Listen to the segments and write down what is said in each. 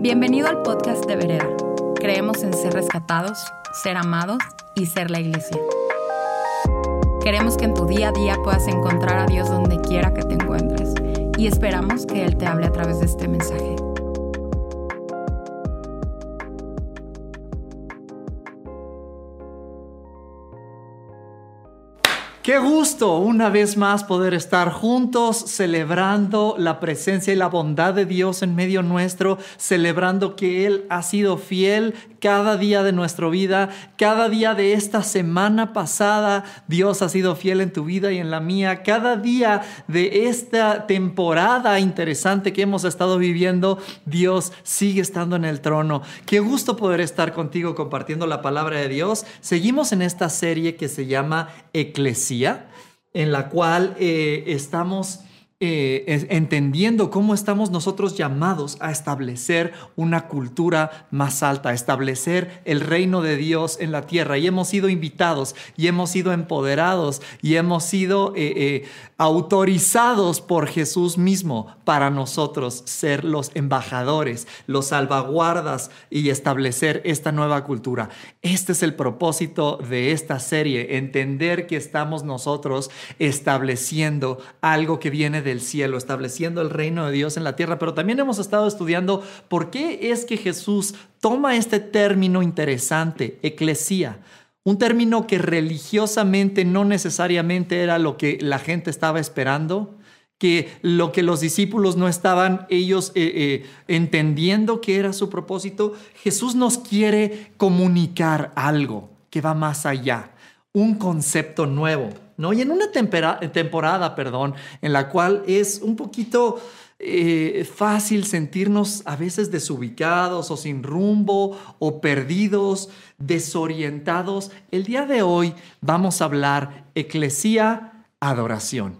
Bienvenido al podcast de Vereda. Creemos en ser rescatados, ser amados y ser la iglesia. Queremos que en tu día a día puedas encontrar a Dios donde quiera que te encuentres y esperamos que Él te hable a través de este mensaje. Qué gusto una vez más poder estar juntos celebrando la presencia y la bondad de Dios en medio nuestro, celebrando que Él ha sido fiel cada día de nuestra vida, cada día de esta semana pasada, Dios ha sido fiel en tu vida y en la mía, cada día de esta temporada interesante que hemos estado viviendo, Dios sigue estando en el trono. Qué gusto poder estar contigo compartiendo la palabra de Dios. Seguimos en esta serie que se llama Eclesia, en la cual eh, estamos eh, entendiendo cómo estamos nosotros llamados a establecer una cultura más alta, establecer el reino de Dios en la tierra. Y hemos sido invitados y hemos sido empoderados y hemos sido eh, eh, autorizados por Jesús mismo para nosotros ser los embajadores, los salvaguardas y establecer esta nueva cultura. Este es el propósito de esta serie, entender que estamos nosotros estableciendo algo que viene de del cielo, estableciendo el reino de Dios en la tierra, pero también hemos estado estudiando por qué es que Jesús toma este término interesante, eclesía, un término que religiosamente no necesariamente era lo que la gente estaba esperando, que lo que los discípulos no estaban ellos eh, eh, entendiendo que era su propósito, Jesús nos quiere comunicar algo que va más allá, un concepto nuevo. ¿No? Y en una temporada, perdón, en la cual es un poquito eh, fácil sentirnos a veces desubicados o sin rumbo o perdidos, desorientados, el día de hoy vamos a hablar eclesía, adoración.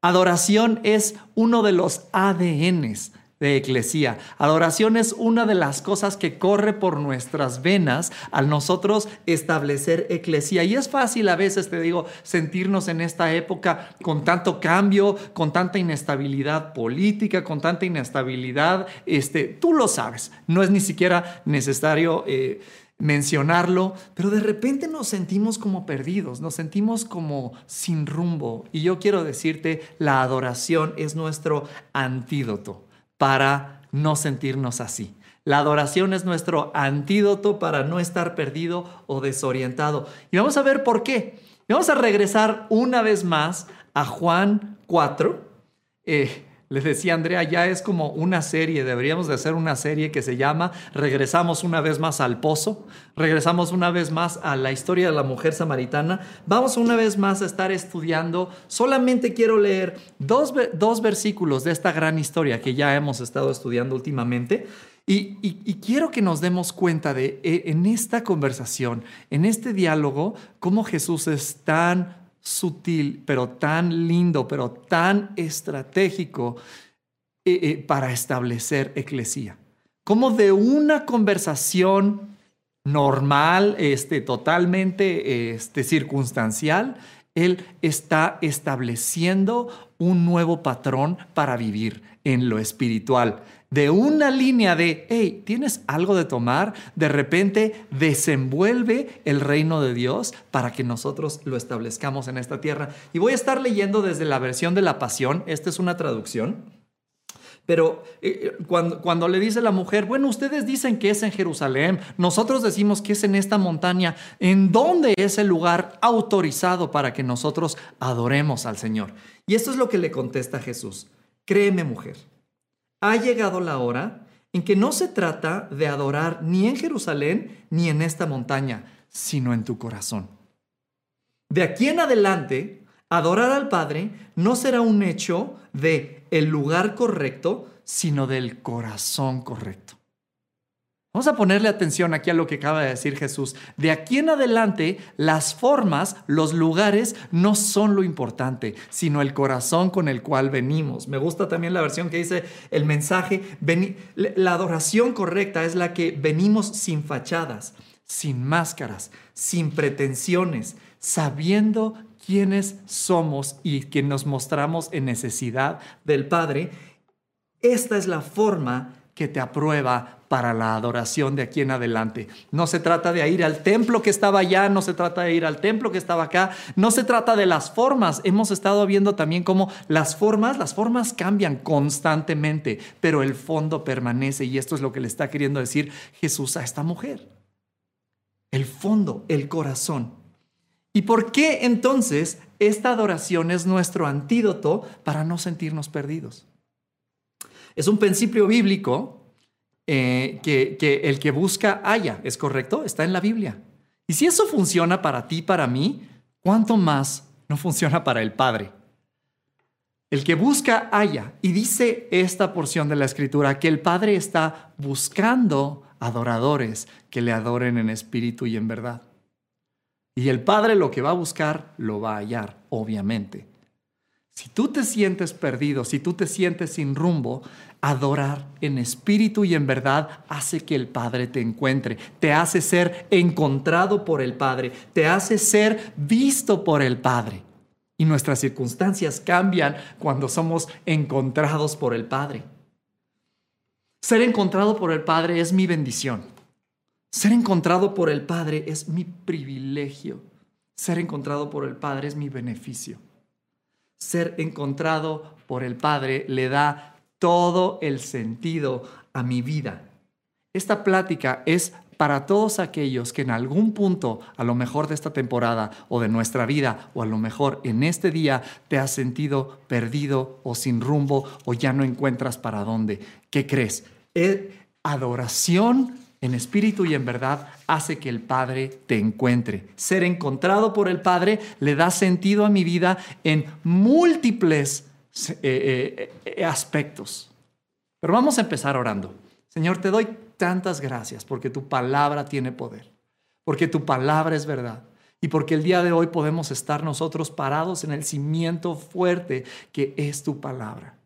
Adoración es uno de los ADNs de eclesía. Adoración es una de las cosas que corre por nuestras venas al nosotros establecer eclesía. Y es fácil a veces, te digo, sentirnos en esta época con tanto cambio, con tanta inestabilidad política, con tanta inestabilidad, este, tú lo sabes, no es ni siquiera necesario... Eh, mencionarlo, pero de repente nos sentimos como perdidos, nos sentimos como sin rumbo. Y yo quiero decirte, la adoración es nuestro antídoto para no sentirnos así. La adoración es nuestro antídoto para no estar perdido o desorientado. Y vamos a ver por qué. vamos a regresar una vez más a Juan 4. Eh, les decía Andrea, ya es como una serie, deberíamos de hacer una serie que se llama Regresamos una vez más al pozo, regresamos una vez más a la historia de la mujer samaritana, vamos una vez más a estar estudiando, solamente quiero leer dos, versículos de esta gran historia que ya hemos estado estudiando últimamente. Y, y, quiero que nos demos cuenta de e, en esta conversación, en este diálogo, cómo Jesús es tan sutil, pero tan lindo, pero tan estratégico eh, eh, para establecer eclesía. Como de una conversación normal, este, totalmente este, circunstancial, él está estableciendo un nuevo patrón para vivir en lo espiritual de una línea de, hey, ¿tienes algo de tomar? De repente desenvuelve el reino de Dios para que nosotros lo establezcamos en esta tierra. Y voy a estar leyendo desde la versión de la pasión, esta es una traducción. Pero eh, eh, cuando, cuando, le dice la mujer, bueno, ustedes dicen que es en Jerusalén, nosotros decimos que es en esta montaña, ¿en dónde es el lugar autorizado para que nosotros adoremos al Señor? Y esto es lo que le contesta Jesús. Créeme, mujer, ha llegado la hora en que no se trata de adorar ni en Jerusalén ni en esta montaña, sino en tu corazón. De aquí en adelante, adorar al Padre no será un hecho de el lugar correcto, sino del corazón correcto. Vamos a ponerle atención aquí a lo que acaba de decir Jesús. De aquí en adelante, las formas, los lugares no son lo importante, sino el corazón con el cual venimos. Me gusta también la versión que dice el mensaje, la adoración correcta es la que venimos sin fachadas, sin máscaras, sin pretensiones, sabiendo quiénes somos y que nos mostramos en necesidad del Padre. Esta es la forma que te aprueba para la adoración de aquí en adelante. No se trata de ir al templo que estaba allá, no se trata de ir al templo que estaba acá, no se trata de las formas. Hemos estado viendo también cómo las formas, las formas cambian constantemente, pero el fondo permanece y esto es lo que le está queriendo decir Jesús a esta mujer. El fondo, el corazón. ¿Y por qué entonces esta adoración es nuestro antídoto para no sentirnos perdidos? Es un principio bíblico eh, que, el que busca haya, ¿es correcto? Está en la Biblia. Y si eso funciona para ti, para mí, ¿cuánto más no funciona para el Padre? El que busca haya. Y dice esta porción de la escritura que el Padre está buscando adoradores que le adoren en espíritu y en verdad. Y el Padre lo que va a buscar, lo va a hallar, obviamente. Si tú te sientes perdido, si tú te sientes sin rumbo, adorar en espíritu y en verdad hace que el Padre te encuentre, te hace ser encontrado por el Padre, te hace ser visto por el Padre. Y nuestras circunstancias cambian cuando somos encontrados por el Padre. Ser encontrado por el Padre es mi bendición. Ser encontrado por el Padre es mi privilegio. Ser encontrado por el Padre es mi beneficio. Ser encontrado por el Padre le da todo el sentido a mi vida. Esta plática es para todos aquellos que en algún punto, a lo mejor de esta temporada o de nuestra vida, o a lo mejor en este día, te has sentido perdido o sin rumbo o ya no encuentras para dónde. ¿Qué crees? adoración en espíritu y en verdad hace que el Padre te encuentre. Ser encontrado por el Padre le da sentido a mi vida en múltiples eh, eh, eh, aspectos. Pero vamos a empezar orando. Señor, te doy tantas gracias porque tu palabra tiene poder, porque tu palabra es verdad y porque el día de hoy podemos estar nosotros parados en el cimiento fuerte que es tu palabra.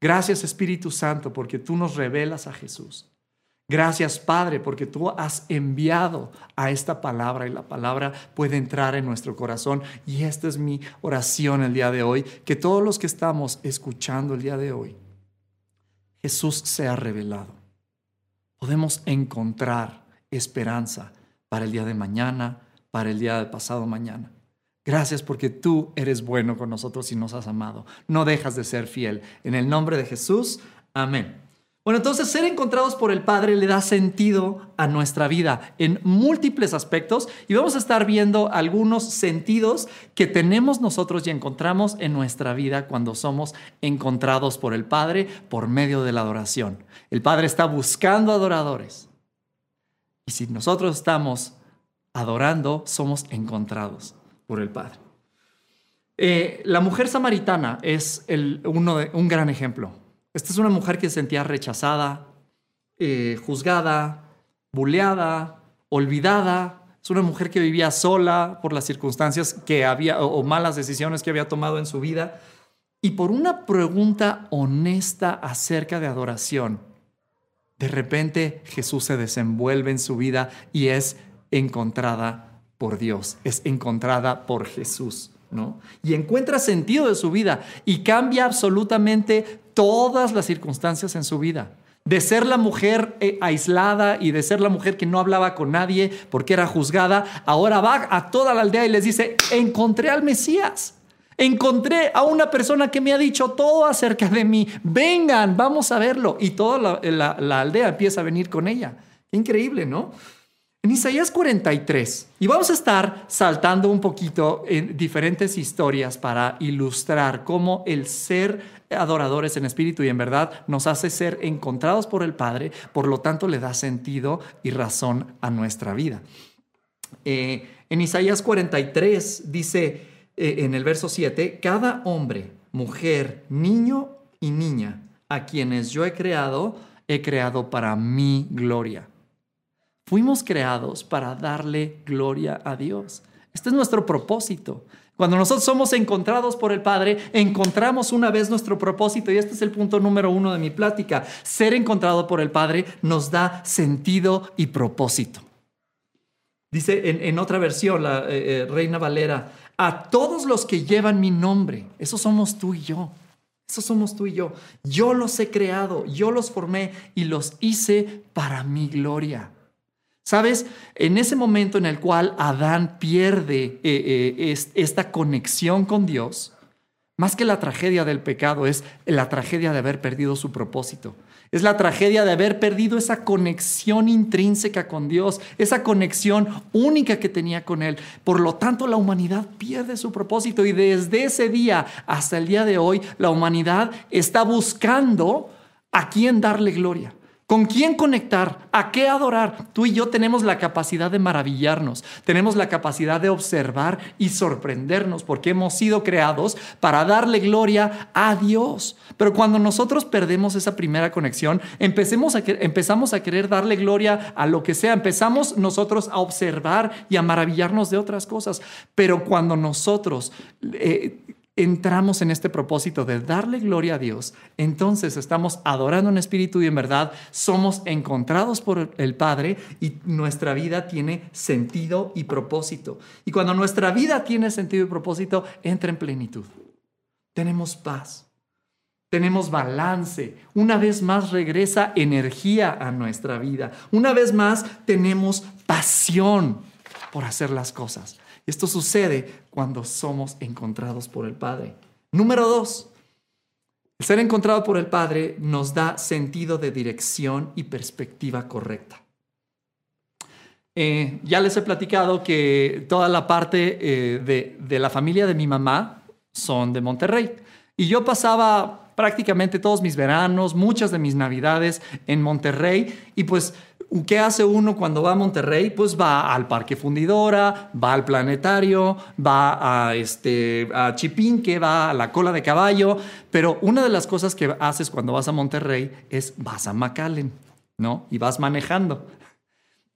Gracias Espíritu Santo porque tú nos revelas a Jesús. Gracias Padre porque tú has enviado a esta palabra y la palabra puede entrar en nuestro corazón. Y esta es mi oración el día de hoy, que todos los que estamos escuchando el día de hoy, Jesús sea revelado. Podemos encontrar esperanza para el día de mañana, para el día de pasado mañana. Gracias porque tú eres bueno con nosotros y nos has amado. No dejas de ser fiel. En el nombre de Jesús, amén. Bueno, entonces ser encontrados por el Padre le da sentido a nuestra vida en múltiples aspectos y vamos a estar viendo algunos sentidos que tenemos nosotros y encontramos en nuestra vida cuando somos encontrados por el Padre por medio de la adoración. El Padre está buscando adoradores y si nosotros estamos adorando, somos encontrados por el Padre. Eh, la mujer samaritana es uno de, un gran ejemplo. Esta es una mujer que se sentía rechazada, eh, juzgada, buleada, olvidada. Es una mujer que vivía sola por las circunstancias que había o, malas decisiones que había tomado en su vida. Y por una pregunta honesta acerca de adoración, de repente Jesús se desenvuelve en su vida y es encontrada por Dios, es encontrada por Jesús. ¿no? Y encuentra sentido de su vida y cambia absolutamente todas las circunstancias en su vida. De ser la mujer eh, aislada y de ser la mujer que no hablaba con nadie porque era juzgada, ahora va a toda la aldea y les dice, encontré al Mesías. Encontré a una persona que me ha dicho todo acerca de mí. Vengan, vamos a verlo. Y toda la, la aldea empieza a venir con ella. Increíble, ¿no? En Isaías 43, y vamos a estar saltando un poquito en diferentes historias para ilustrar cómo el ser adoradores en espíritu y en verdad nos hace ser encontrados por el Padre, por lo tanto le da sentido y razón a nuestra vida. Eh, en Isaías 43 dice eh, en el verso 7, cada hombre, mujer, niño y niña a quienes yo he creado, he creado para mi gloria Fuimos creados para darle gloria a Dios. Este es nuestro propósito. Cuando nosotros somos encontrados por el Padre, encontramos una vez nuestro propósito y este es el punto número uno de mi plática. Ser encontrado por el Padre nos da sentido y propósito. Dice en, otra versión, la eh, eh, Reina Valera, a todos los que llevan mi nombre, eso somos tú y yo. Eso somos tú y yo. Yo los he creado, yo los formé y los hice para mi gloria. ¿Sabes? En ese momento en el cual Adán pierde eh, eh, esta conexión con Dios, más que la tragedia del pecado, es la tragedia de haber perdido su propósito. Es la tragedia de haber perdido esa conexión intrínseca con Dios, esa conexión única que tenía con Él. Por lo tanto, la humanidad pierde su propósito y desde ese día hasta el día de hoy, la humanidad está buscando a quién darle gloria. ¿Con quién conectar? ¿A qué adorar? Tú y yo tenemos la capacidad de maravillarnos, tenemos la capacidad de observar y sorprendernos porque hemos sido creados para darle gloria a Dios. Pero cuando nosotros perdemos esa primera conexión, empezamos a querer darle gloria a lo que sea, empezamos nosotros a observar y a maravillarnos de otras cosas. Pero cuando nosotros... Eh, entramos en este propósito de darle gloria a Dios, entonces estamos adorando en espíritu y en verdad, somos encontrados por el Padre y nuestra vida tiene sentido y propósito. Y cuando nuestra vida tiene sentido y propósito, entra en plenitud. Tenemos paz. Tenemos balance. Una vez más regresa energía a nuestra vida. Una vez más tenemos pasión por hacer las cosas. Esto sucede cuando somos encontrados por el Padre. Número dos, ser encontrado por el Padre nos da sentido de dirección y perspectiva correcta. Eh, ya les he platicado que toda la parte eh, de, de la familia de mi mamá son de Monterrey. Y yo pasaba prácticamente todos mis veranos, muchas de mis navidades en Monterrey y pues ¿Qué hace uno cuando va a Monterrey? Pues va al Parque Fundidora, va al Planetario, va a, este, a Chipinque, va a la cola de caballo. Pero una de las cosas que haces cuando vas a Monterrey es vas a McAllen, ¿no? Y vas manejando.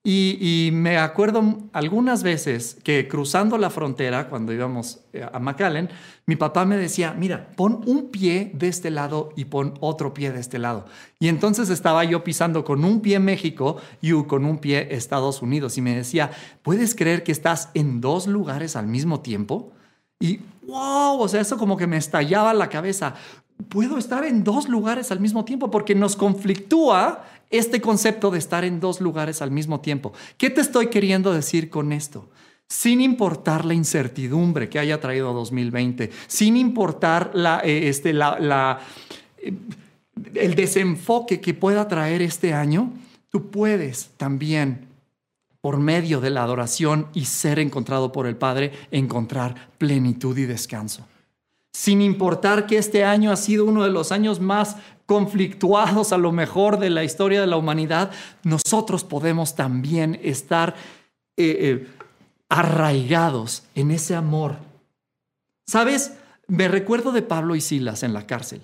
Y, me acuerdo algunas veces que cruzando la frontera, cuando íbamos eh, a McAllen, mi papá me decía, mira, pon un pie de este lado y pon otro pie de este lado. Y entonces estaba yo pisando con un pie México y con un pie Estados Unidos. Y me decía, ¿puedes creer que estás en dos lugares al mismo tiempo? Y wow, o sea, eso como que me estallaba la cabeza. Puedo estar en dos lugares al mismo tiempo porque nos conflictúa este concepto de estar en dos lugares al mismo tiempo. ¿Qué te estoy queriendo decir con esto? Sin importar la incertidumbre que haya traído 2020, sin importar eh, este, eh, el desenfoque que pueda traer este año, tú puedes también, por medio de la adoración y ser encontrado por el Padre, encontrar plenitud y descanso sin importar que este año ha sido uno de los años más conflictuados a lo mejor de la historia de la humanidad, nosotros podemos también estar eh, eh, arraigados en ese amor. ¿Sabes? Me recuerdo de Pablo y Silas en la cárcel.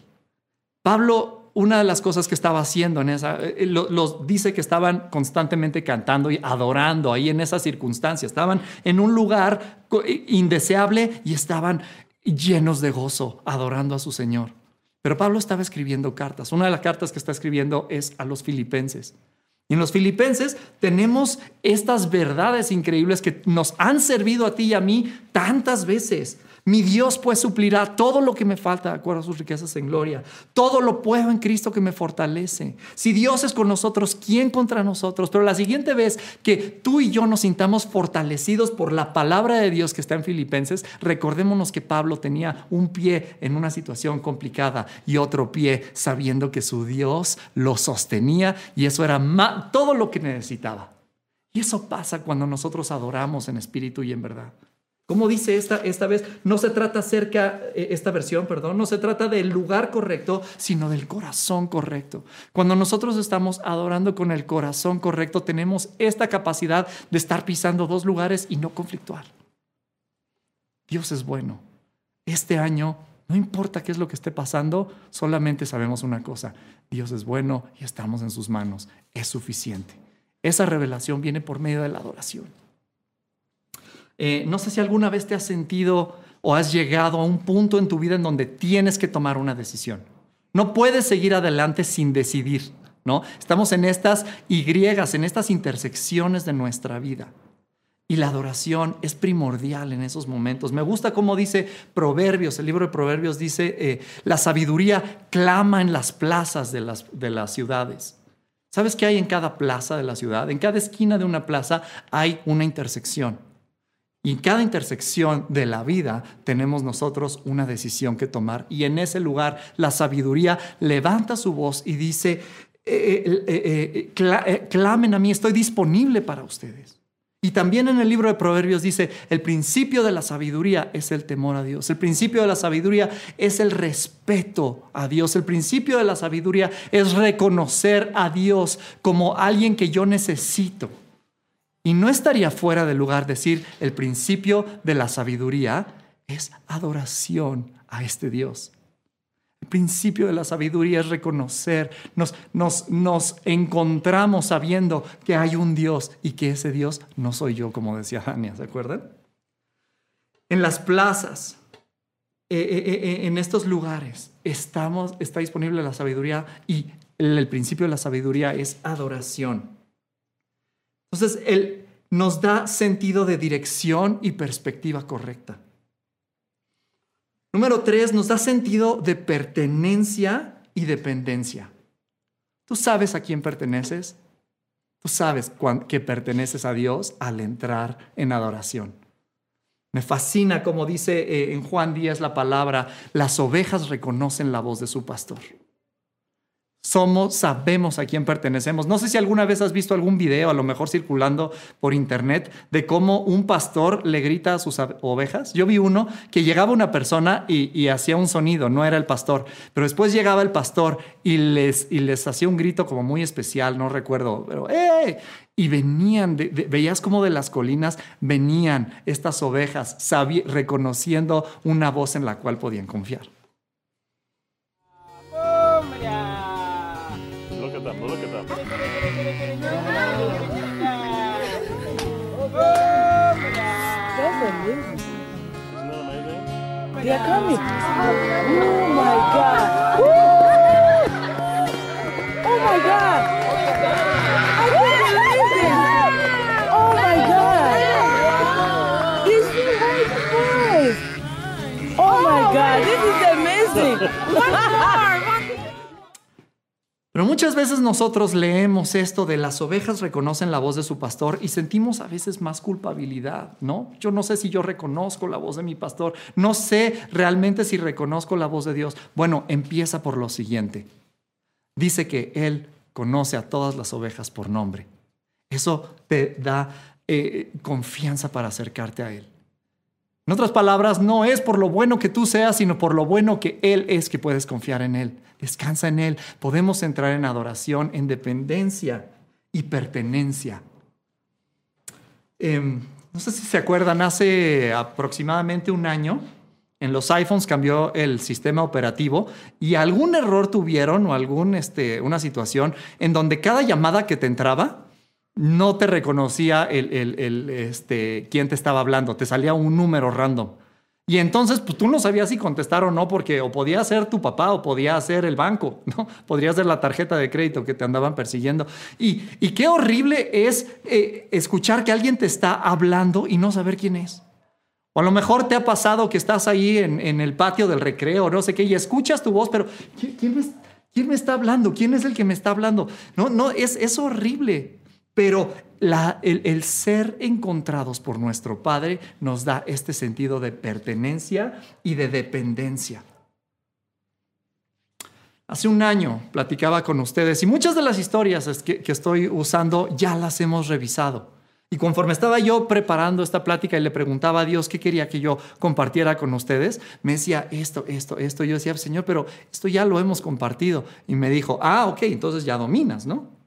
Pablo, una de las cosas que estaba haciendo en esa, eh, los dice que estaban constantemente cantando y adorando ahí en esa circunstancia. Estaban en un lugar indeseable y estaban llenos de gozo, adorando a su Señor. Pero Pablo estaba escribiendo cartas. Una de las cartas que está escribiendo es a los filipenses. Y en los filipenses tenemos estas verdades increíbles que nos han servido a ti y a mí tantas veces. Mi Dios pues suplirá todo lo que me falta de acuerdo a sus riquezas en gloria. Todo lo puedo en Cristo que me fortalece. Si Dios es con nosotros, ¿quién contra nosotros? Pero la siguiente vez que tú y yo nos sintamos fortalecidos por la palabra de Dios que está en Filipenses, recordémonos que Pablo tenía un pie en una situación complicada y otro pie sabiendo que su Dios lo sostenía y eso era todo lo que necesitaba. Y eso pasa cuando nosotros adoramos en espíritu y en verdad. Como dice esta, esta vez, no se trata acerca, eh, esta versión, perdón, no se trata del lugar correcto, sino del corazón correcto. Cuando nosotros estamos adorando con el corazón correcto, tenemos esta capacidad de estar pisando dos lugares y no conflictuar. Dios es bueno. Este año, no importa qué es lo que esté pasando, solamente sabemos una cosa, Dios es bueno y estamos en sus manos. Es suficiente. Esa revelación viene por medio de la adoración. Eh, no sé si alguna vez te has sentido o has llegado a un punto en tu vida en donde tienes que tomar una decisión. No puedes seguir adelante sin decidir, ¿no? Estamos en estas Y, en estas intersecciones de nuestra vida. Y la adoración es primordial en esos momentos. Me gusta cómo dice Proverbios, el libro de Proverbios dice, eh, la sabiduría clama en las plazas de las, de las ciudades. ¿Sabes qué hay en cada plaza de la ciudad? En cada esquina de una plaza hay una intersección. Y en cada intersección de la vida tenemos nosotros una decisión que tomar. Y en ese lugar la sabiduría levanta su voz y dice, eh, eh, clamen a mí, estoy disponible para ustedes. Y también en el libro de Proverbios dice, el principio de la sabiduría es el temor a Dios. El principio de la sabiduría es el respeto a Dios. El principio de la sabiduría es reconocer a Dios como alguien que yo necesito. Y no estaría fuera de lugar decir, el principio de la sabiduría es adoración a este Dios. El principio de la sabiduría es reconocer, nos, nos, nos encontramos sabiendo que hay un Dios y que ese Dios no soy yo, como decía Dania, ¿se acuerdan? En las plazas, eh, eh, eh, en estos lugares, estamos, está disponible la sabiduría y el principio de la sabiduría es adoración. Entonces, él nos da sentido de dirección y perspectiva correcta. Número tres, nos da sentido de pertenencia y dependencia. Tú sabes a quién perteneces. Tú sabes que perteneces a Dios al entrar en adoración. Me fascina como dice eh, en Juan Díaz la palabra, las ovejas reconocen la voz de su pastor. Somos, sabemos a quién pertenecemos. No sé si alguna vez has visto algún video, a lo mejor circulando por internet, de cómo un pastor le grita a sus ovejas. Yo vi uno que llegaba una persona y, hacía un sonido, no era el pastor, pero después llegaba el pastor y les, y les hacía un grito como muy especial, no recuerdo, pero ¡eh! Y venían, veías como de las colinas venían estas ovejas, reconociendo una voz en la cual podían confiar. They are coming. Oh my God. Woo! Oh my God. I can't believe it. Oh my God. Two white boys. Oh my God. This is amazing. One more. Pero muchas veces nosotros leemos esto de las ovejas reconocen la voz de su pastor y sentimos a veces más culpabilidad, ¿no? Yo no sé si yo reconozco la voz de mi pastor, no sé realmente si reconozco la voz de Dios. Bueno, empieza por lo siguiente. Dice que Él conoce a todas las ovejas por nombre. Eso te da eh, confianza para acercarte a Él. En otras palabras, no es por lo bueno que tú seas, sino por lo bueno que Él es que puedes confiar en Él. Descansa en Él. Podemos entrar en adoración, en dependencia y pertenencia. Em, no sé si se acuerdan, hace aproximadamente un año en los iPhones cambió el sistema operativo y algún error tuvieron o algún, este, situación en donde cada llamada que te entraba, no te reconocía el, este, quién te estaba hablando, te salía un número random. Y entonces, pues tú no sabías si contestar o no, porque o podía ser tu papá o podía ser el banco, ¿no? Podría ser la tarjeta de crédito que te andaban persiguiendo. Y, y qué horrible es eh, escuchar que alguien te está hablando y no saber quién es. O a lo mejor te ha pasado que estás ahí en, el patio del recreo, no sé qué, y escuchas tu voz, pero ¿quién, me, quién me está hablando? ¿Quién es el que me está hablando? No, no, es, es horrible. Pero el, ser encontrados por nuestro Padre nos da este sentido de pertenencia y de dependencia. Hace un año platicaba con ustedes y muchas de las historias que, que estoy usando ya las hemos revisado. Y conforme estaba yo preparando esta plática y le preguntaba a Dios qué quería que yo compartiera con ustedes, me decía esto, esto, esto. Yo decía, Señor, pero esto ya lo hemos compartido. Y me dijo, ah, ok, entonces ya dominas, ¿no?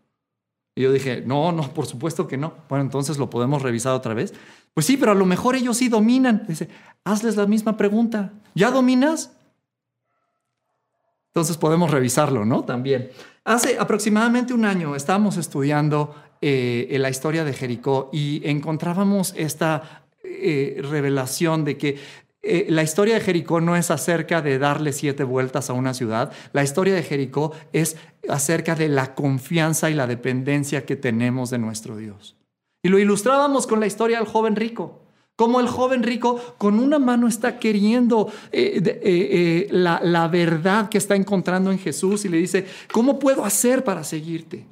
Yo dije, no, no, por supuesto que no. Bueno, entonces lo podemos revisar otra vez. Pues sí, pero a lo mejor ellos sí dominan. Dice, hazles la misma pregunta. ¿Ya dominas? Entonces podemos revisarlo, ¿no? También. Hace aproximadamente un año estábamos estudiando eh, la historia de Jericó y encontrábamos esta eh, revelación de que eh, la historia de Jericó no es acerca de darle siete vueltas a una ciudad. La historia de Jericó es acerca de la confianza y la dependencia que tenemos de nuestro Dios. Y lo ilustrábamos con la historia del joven rico. Como el joven rico con una mano está queriendo eh, eh, la, la verdad que está encontrando en Jesús y le dice, ¿cómo puedo hacer para seguirte?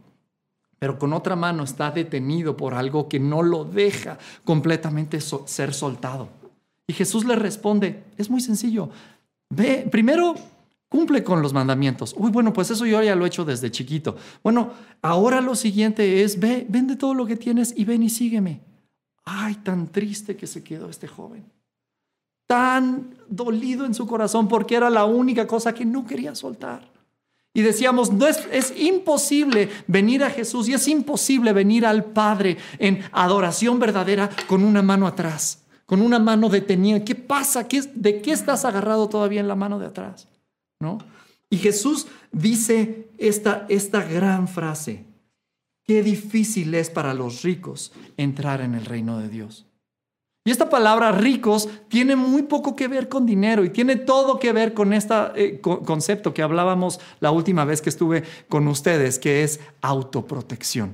Pero con otra mano está detenido por algo que no lo deja completamente ser soltado. Y Jesús le responde, es muy sencillo, ve, primero cumple con los mandamientos. Uy, bueno, pues eso yo ya lo he hecho desde chiquito. Bueno, ahora lo siguiente es, ve, vende todo lo que tienes y ven y sígueme. Ay, tan triste que se quedó este joven. Tan dolido en su corazón porque era la única cosa que no quería soltar. Y decíamos, no es, es, imposible venir a Jesús y es imposible venir al Padre en adoración verdadera con una mano atrás, con una mano detenida. ¿Qué pasa? ¿Qué, ¿De qué estás agarrado todavía en la mano de atrás? ¿No? Y Jesús dice esta, esta gran frase, Qué difícil es para los ricos entrar en el reino de Dios. Y esta palabra ricos tiene muy poco que ver con dinero y tiene todo que ver con este concepto que hablábamos la última vez que estuve con ustedes, que es autoprotección.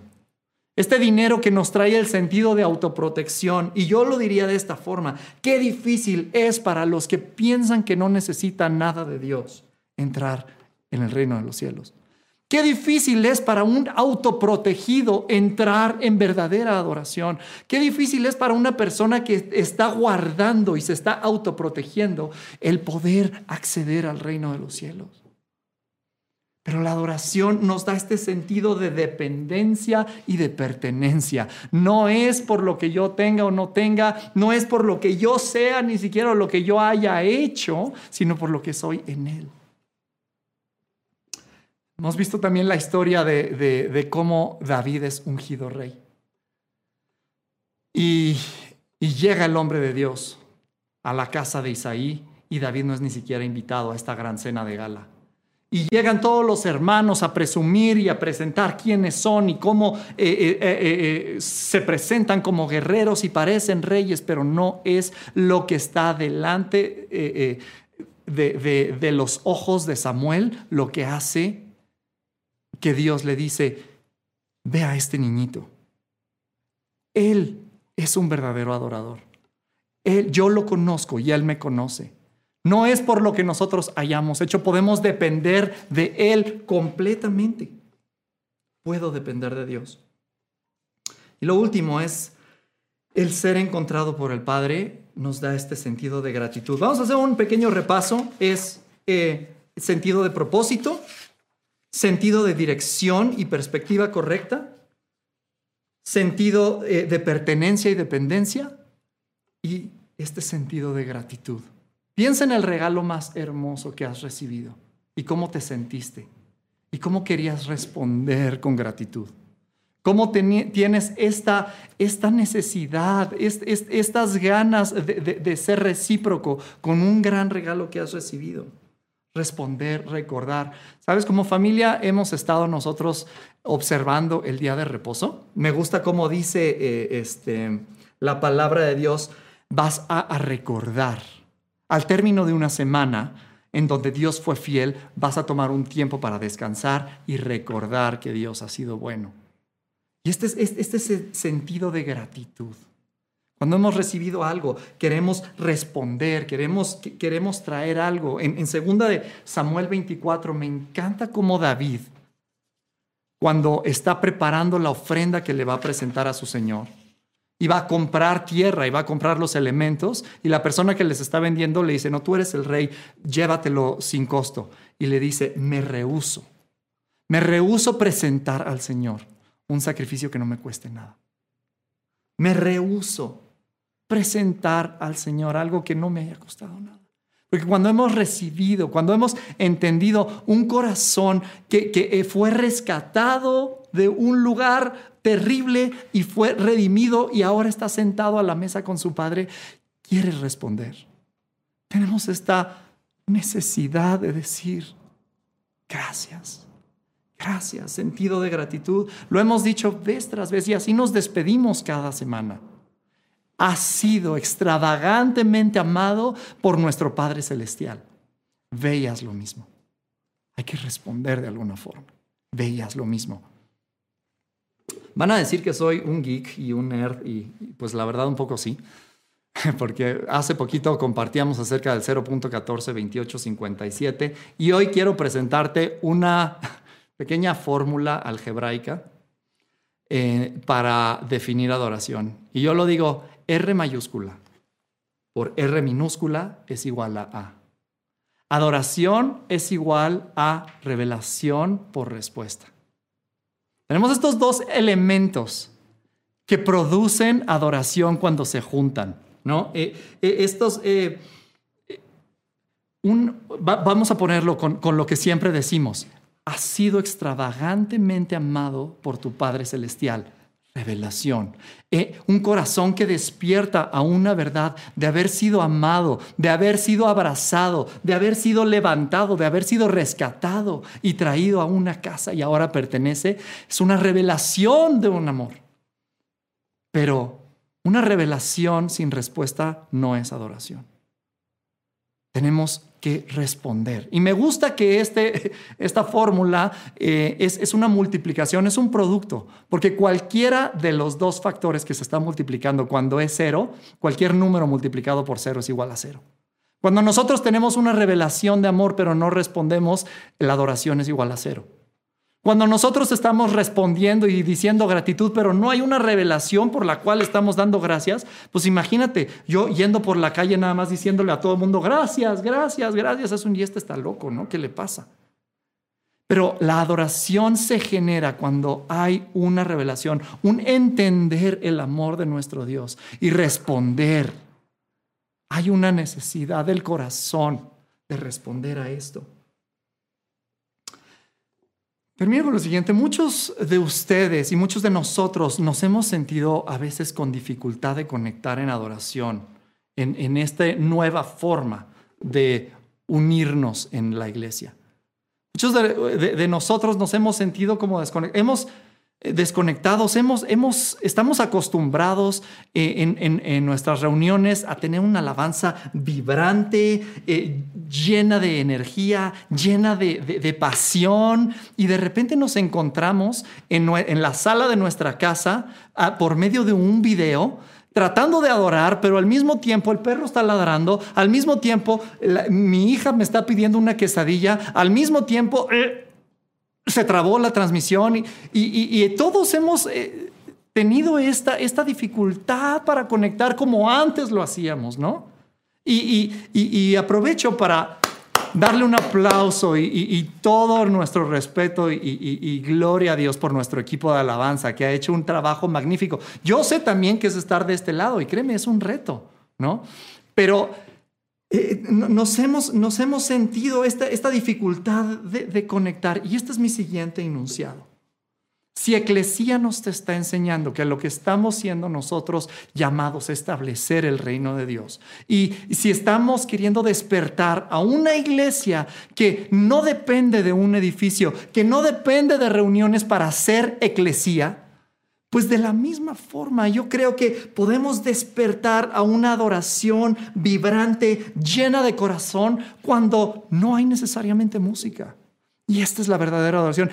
Este dinero que nos trae el sentido de autoprotección, y yo lo diría de esta forma, qué difícil es para los que piensan que no necesitan nada de Dios entrar en el reino de los cielos. Qué difícil es para un autoprotegido entrar en verdadera adoración. Qué difícil es para una persona que está guardando y se está autoprotegiendo el poder acceder al reino de los cielos. Pero la adoración nos da este sentido de dependencia y de pertenencia. No es por lo que yo tenga o no tenga, no es por lo que yo sea, ni siquiera lo que yo haya hecho, sino por lo que soy en Él. Hemos visto también la historia de, cómo David es ungido rey. Y, y, llega el hombre de Dios a la casa de Isaí y David no es ni siquiera invitado a esta gran cena de gala. Y llegan todos los hermanos a presumir y a presentar quiénes son y cómo eh, eh, eh, se presentan como guerreros y parecen reyes, pero no es lo que está delante de, los ojos de Samuel lo que hace que Dios le dice, ve a este niñito. Él es un verdadero adorador. Él, yo lo conozco y Él me conoce. No es por lo que nosotros hayamos hecho, podemos depender de Él completamente. Puedo depender de Dios. Y lo último es, el ser encontrado por el Padre nos da este sentido de gratitud. Vamos a hacer un pequeño repaso. Es eh, sentido de propósito, sentido de dirección y perspectiva correcta, sentido eh, de pertenencia y dependencia y este sentido de gratitud. Piensa en el regalo más hermoso que has recibido y cómo te sentiste y cómo querías responder con gratitud. Cómo tienes esta, esta necesidad, estas ganas de ser recíproco con un gran regalo que has recibido responder, recordar. ¿Sabes? Como familia hemos estado nosotros observando el día de reposo. Me gusta cómo dice eh, este, la palabra de Dios, vas a, recordar. Al término de una semana en donde Dios fue fiel, vas a tomar un tiempo para descansar y recordar que Dios ha sido bueno. Y este es, este es el sentido de gratitud. Cuando hemos recibido algo, queremos responder, queremos, queremos traer algo. En, en segunda de Samuel 24, me encanta cómo David, cuando está preparando la ofrenda que le va a presentar a su Señor, y va a comprar tierra y va a comprar los elementos, y la persona que les está vendiendo le dice, no, tú eres el rey, llévatelo sin costo. Y le dice, me rehuso, me rehuso presentar al Señor un sacrificio que no me cueste nada. Me rehuso presentar al Señor algo que no me haya costado nada. Porque cuando hemos recibido, cuando hemos entendido un corazón que, que, fue rescatado de un lugar terrible y fue redimido y ahora está sentado a la mesa con su Padre, quiere responder. Tenemos esta necesidad de decir, gracias, gracias, sentido de gratitud. Lo hemos dicho vez tras vez y así nos despedimos cada semana ha sido extravagantemente amado por nuestro Padre Celestial. Veías lo mismo. Hay que responder de alguna forma. Veías lo mismo. Van a decir que soy un geek y un nerd y pues la verdad un poco sí. Porque hace poquito compartíamos acerca del 0.142857 y hoy quiero presentarte una pequeña fórmula algebraica eh, para definir adoración. Y yo lo digo R mayúscula por R minúscula es igual a A. Adoración es igual a revelación por respuesta. Tenemos estos dos elementos que producen adoración cuando se juntan, ¿no? Eh, eh, estos, vamos a ponerlo con lo que siempre decimos has sido extravagantemente amado por tu Padre Celestial. Revelación. Eh, un corazón que despierta a una verdad de haber sido amado, de haber sido abrazado, de haber sido levantado, de haber sido rescatado y traído a una casa y ahora pertenece. Es una revelación de un amor. Pero una revelación sin respuesta no es adoración. Tenemos que responder. Y me gusta que este, esta fórmula eh, es, es, una multiplicación, es un producto, porque cualquiera de los dos factores que se está multiplicando cuando es cero, cualquier número multiplicado por cero es igual a cero. Cuando nosotros tenemos una revelación de amor pero no respondemos, la adoración es igual a cero. Cuando nosotros estamos respondiendo y diciendo gratitud, pero no hay una revelación por la cual estamos dando gracias, pues imagínate, yo yendo por la calle nada más diciéndole a todo el mundo, gracias, gracias, gracias, es un y este está loco, ¿no? ¿Qué le pasa? Pero la adoración se genera cuando hay una revelación, un entender el amor de nuestro Dios y responder. Hay una necesidad del corazón de responder a esto. Termino con lo siguiente. Muchos de ustedes y muchos de nosotros nos hemos sentido a veces con dificultad de conectar en adoración, en, esta nueva forma de unirnos en la iglesia. Muchos de, nosotros nos hemos sentido como desconectados. Desconectados, hemos, hemos, estamos acostumbrados eh, en, nuestras reuniones a tener una alabanza vibrante, eh, llena de energía, llena de, pasión, y de repente nos encontramos en, la sala de nuestra casa por medio de un video tratando de adorar, pero al mismo tiempo el perro está ladrando, al mismo tiempo mi hija me está pidiendo una quesadilla, al mismo tiempo se trabó la transmisión y, todos hemos eh, tenido esta, esta dificultad para conectar como antes lo hacíamos, ¿no? Y, aprovecho para darle un aplauso y, todo nuestro respeto y, gloria a Dios por nuestro equipo de alabanza que ha hecho un trabajo magnífico. Yo sé también que es estar de este lado y créeme, es un reto, ¿no? Pero eh, nos, hemos, nos hemos sentido esta, esta dificultad de, conectar. Y este es mi siguiente enunciado. Si Eclesía nos te está enseñando que lo que estamos siendo nosotros llamados a establecer el reino de Dios, y si estamos queriendo despertar a una iglesia que no depende de un edificio, que no depende de reuniones para ser Eclesía, pues de la misma forma, yo creo que podemos despertar a una adoración vibrante, llena de corazón, cuando no hay necesariamente música. Y esta es la verdadera adoración.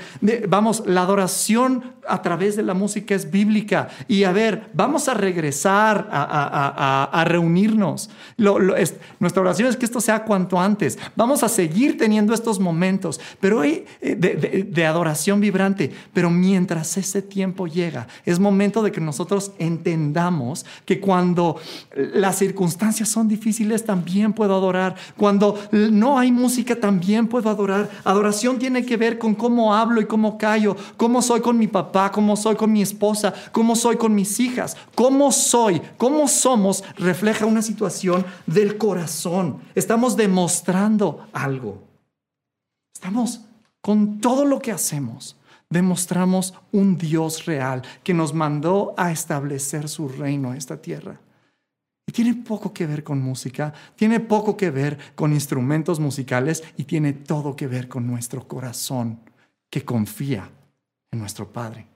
vamos, la adoración a través de la música es bíblica. Y a ver, vamos a regresar a, reunirnos. nuestra oración es que esto sea cuanto antes. Vamos a seguir teniendo estos momentos pero hay, eh, de, de adoración vibrante. Pero mientras ese tiempo llega, es momento de que nosotros entendamos que cuando las circunstancias son difíciles, también puedo adorar. Cuando no hay música, también puedo adorar. Adoración tiene que ver con cómo hablo y cómo callo, cómo soy con mi papá, cómo soy con mi esposa, cómo soy con mis hijas, cómo soy, cómo somos, refleja una situación del corazón. Estamos demostrando algo. Estamos con todo lo que hacemos demostramos un Dios real que nos mandó a establecer su reino en esta tierra. Tiene poco que ver con música, tiene poco que ver con instrumentos musicales y tiene todo que ver con nuestro corazón que confía en nuestro Padre.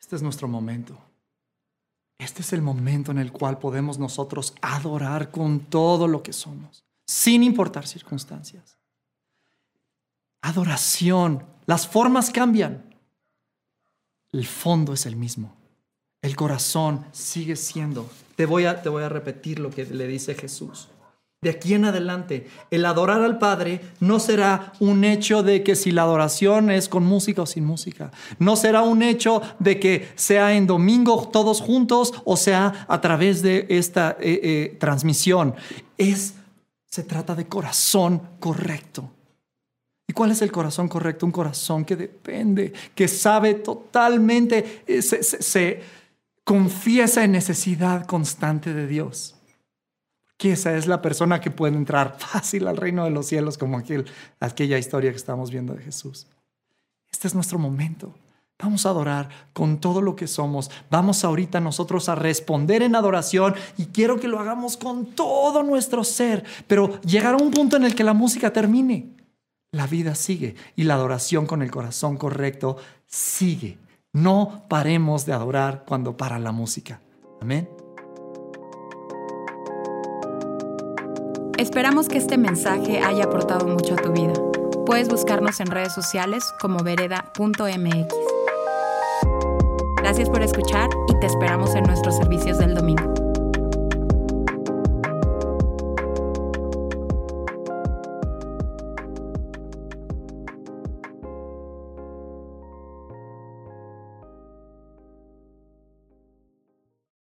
Este es nuestro momento. Este es el momento en el cual podemos nosotros adorar con todo lo que somos, sin importar circunstancias. Adoración. Las formas cambian, el fondo es el mismo. El corazón sigue siendo. Te voy a, te voy a repetir lo que le dice Jesús. De aquí en adelante, el adorar al Padre no será un hecho de que si la adoración es con música o sin música. No será un hecho de que sea en domingo todos juntos o sea a través de esta eh, eh, transmisión. Es, se trata de corazón correcto. ¿Y cuál es el corazón correcto? Un corazón que depende, que sabe totalmente, eh, se confiesa en necesidad constante de Dios que esa es la persona que puede entrar fácil al reino de los cielos, como aquel, aquella historia que estamos viendo de Jesús. Este es nuestro momento. Vamos a adorar con todo lo que somos. Vamos ahorita nosotros a responder en adoración y quiero que lo hagamos con todo nuestro ser, pero llegar a un punto en el que la música termine. La vida sigue y la adoración con el corazón correcto sigue. No paremos de adorar cuando para la música. Amén. Esperamos que este mensaje haya aportado mucho a tu vida. Puedes buscarnos en redes sociales como vereda.mx. Gracias por escuchar y te esperamos en nuestros servicios del domingo.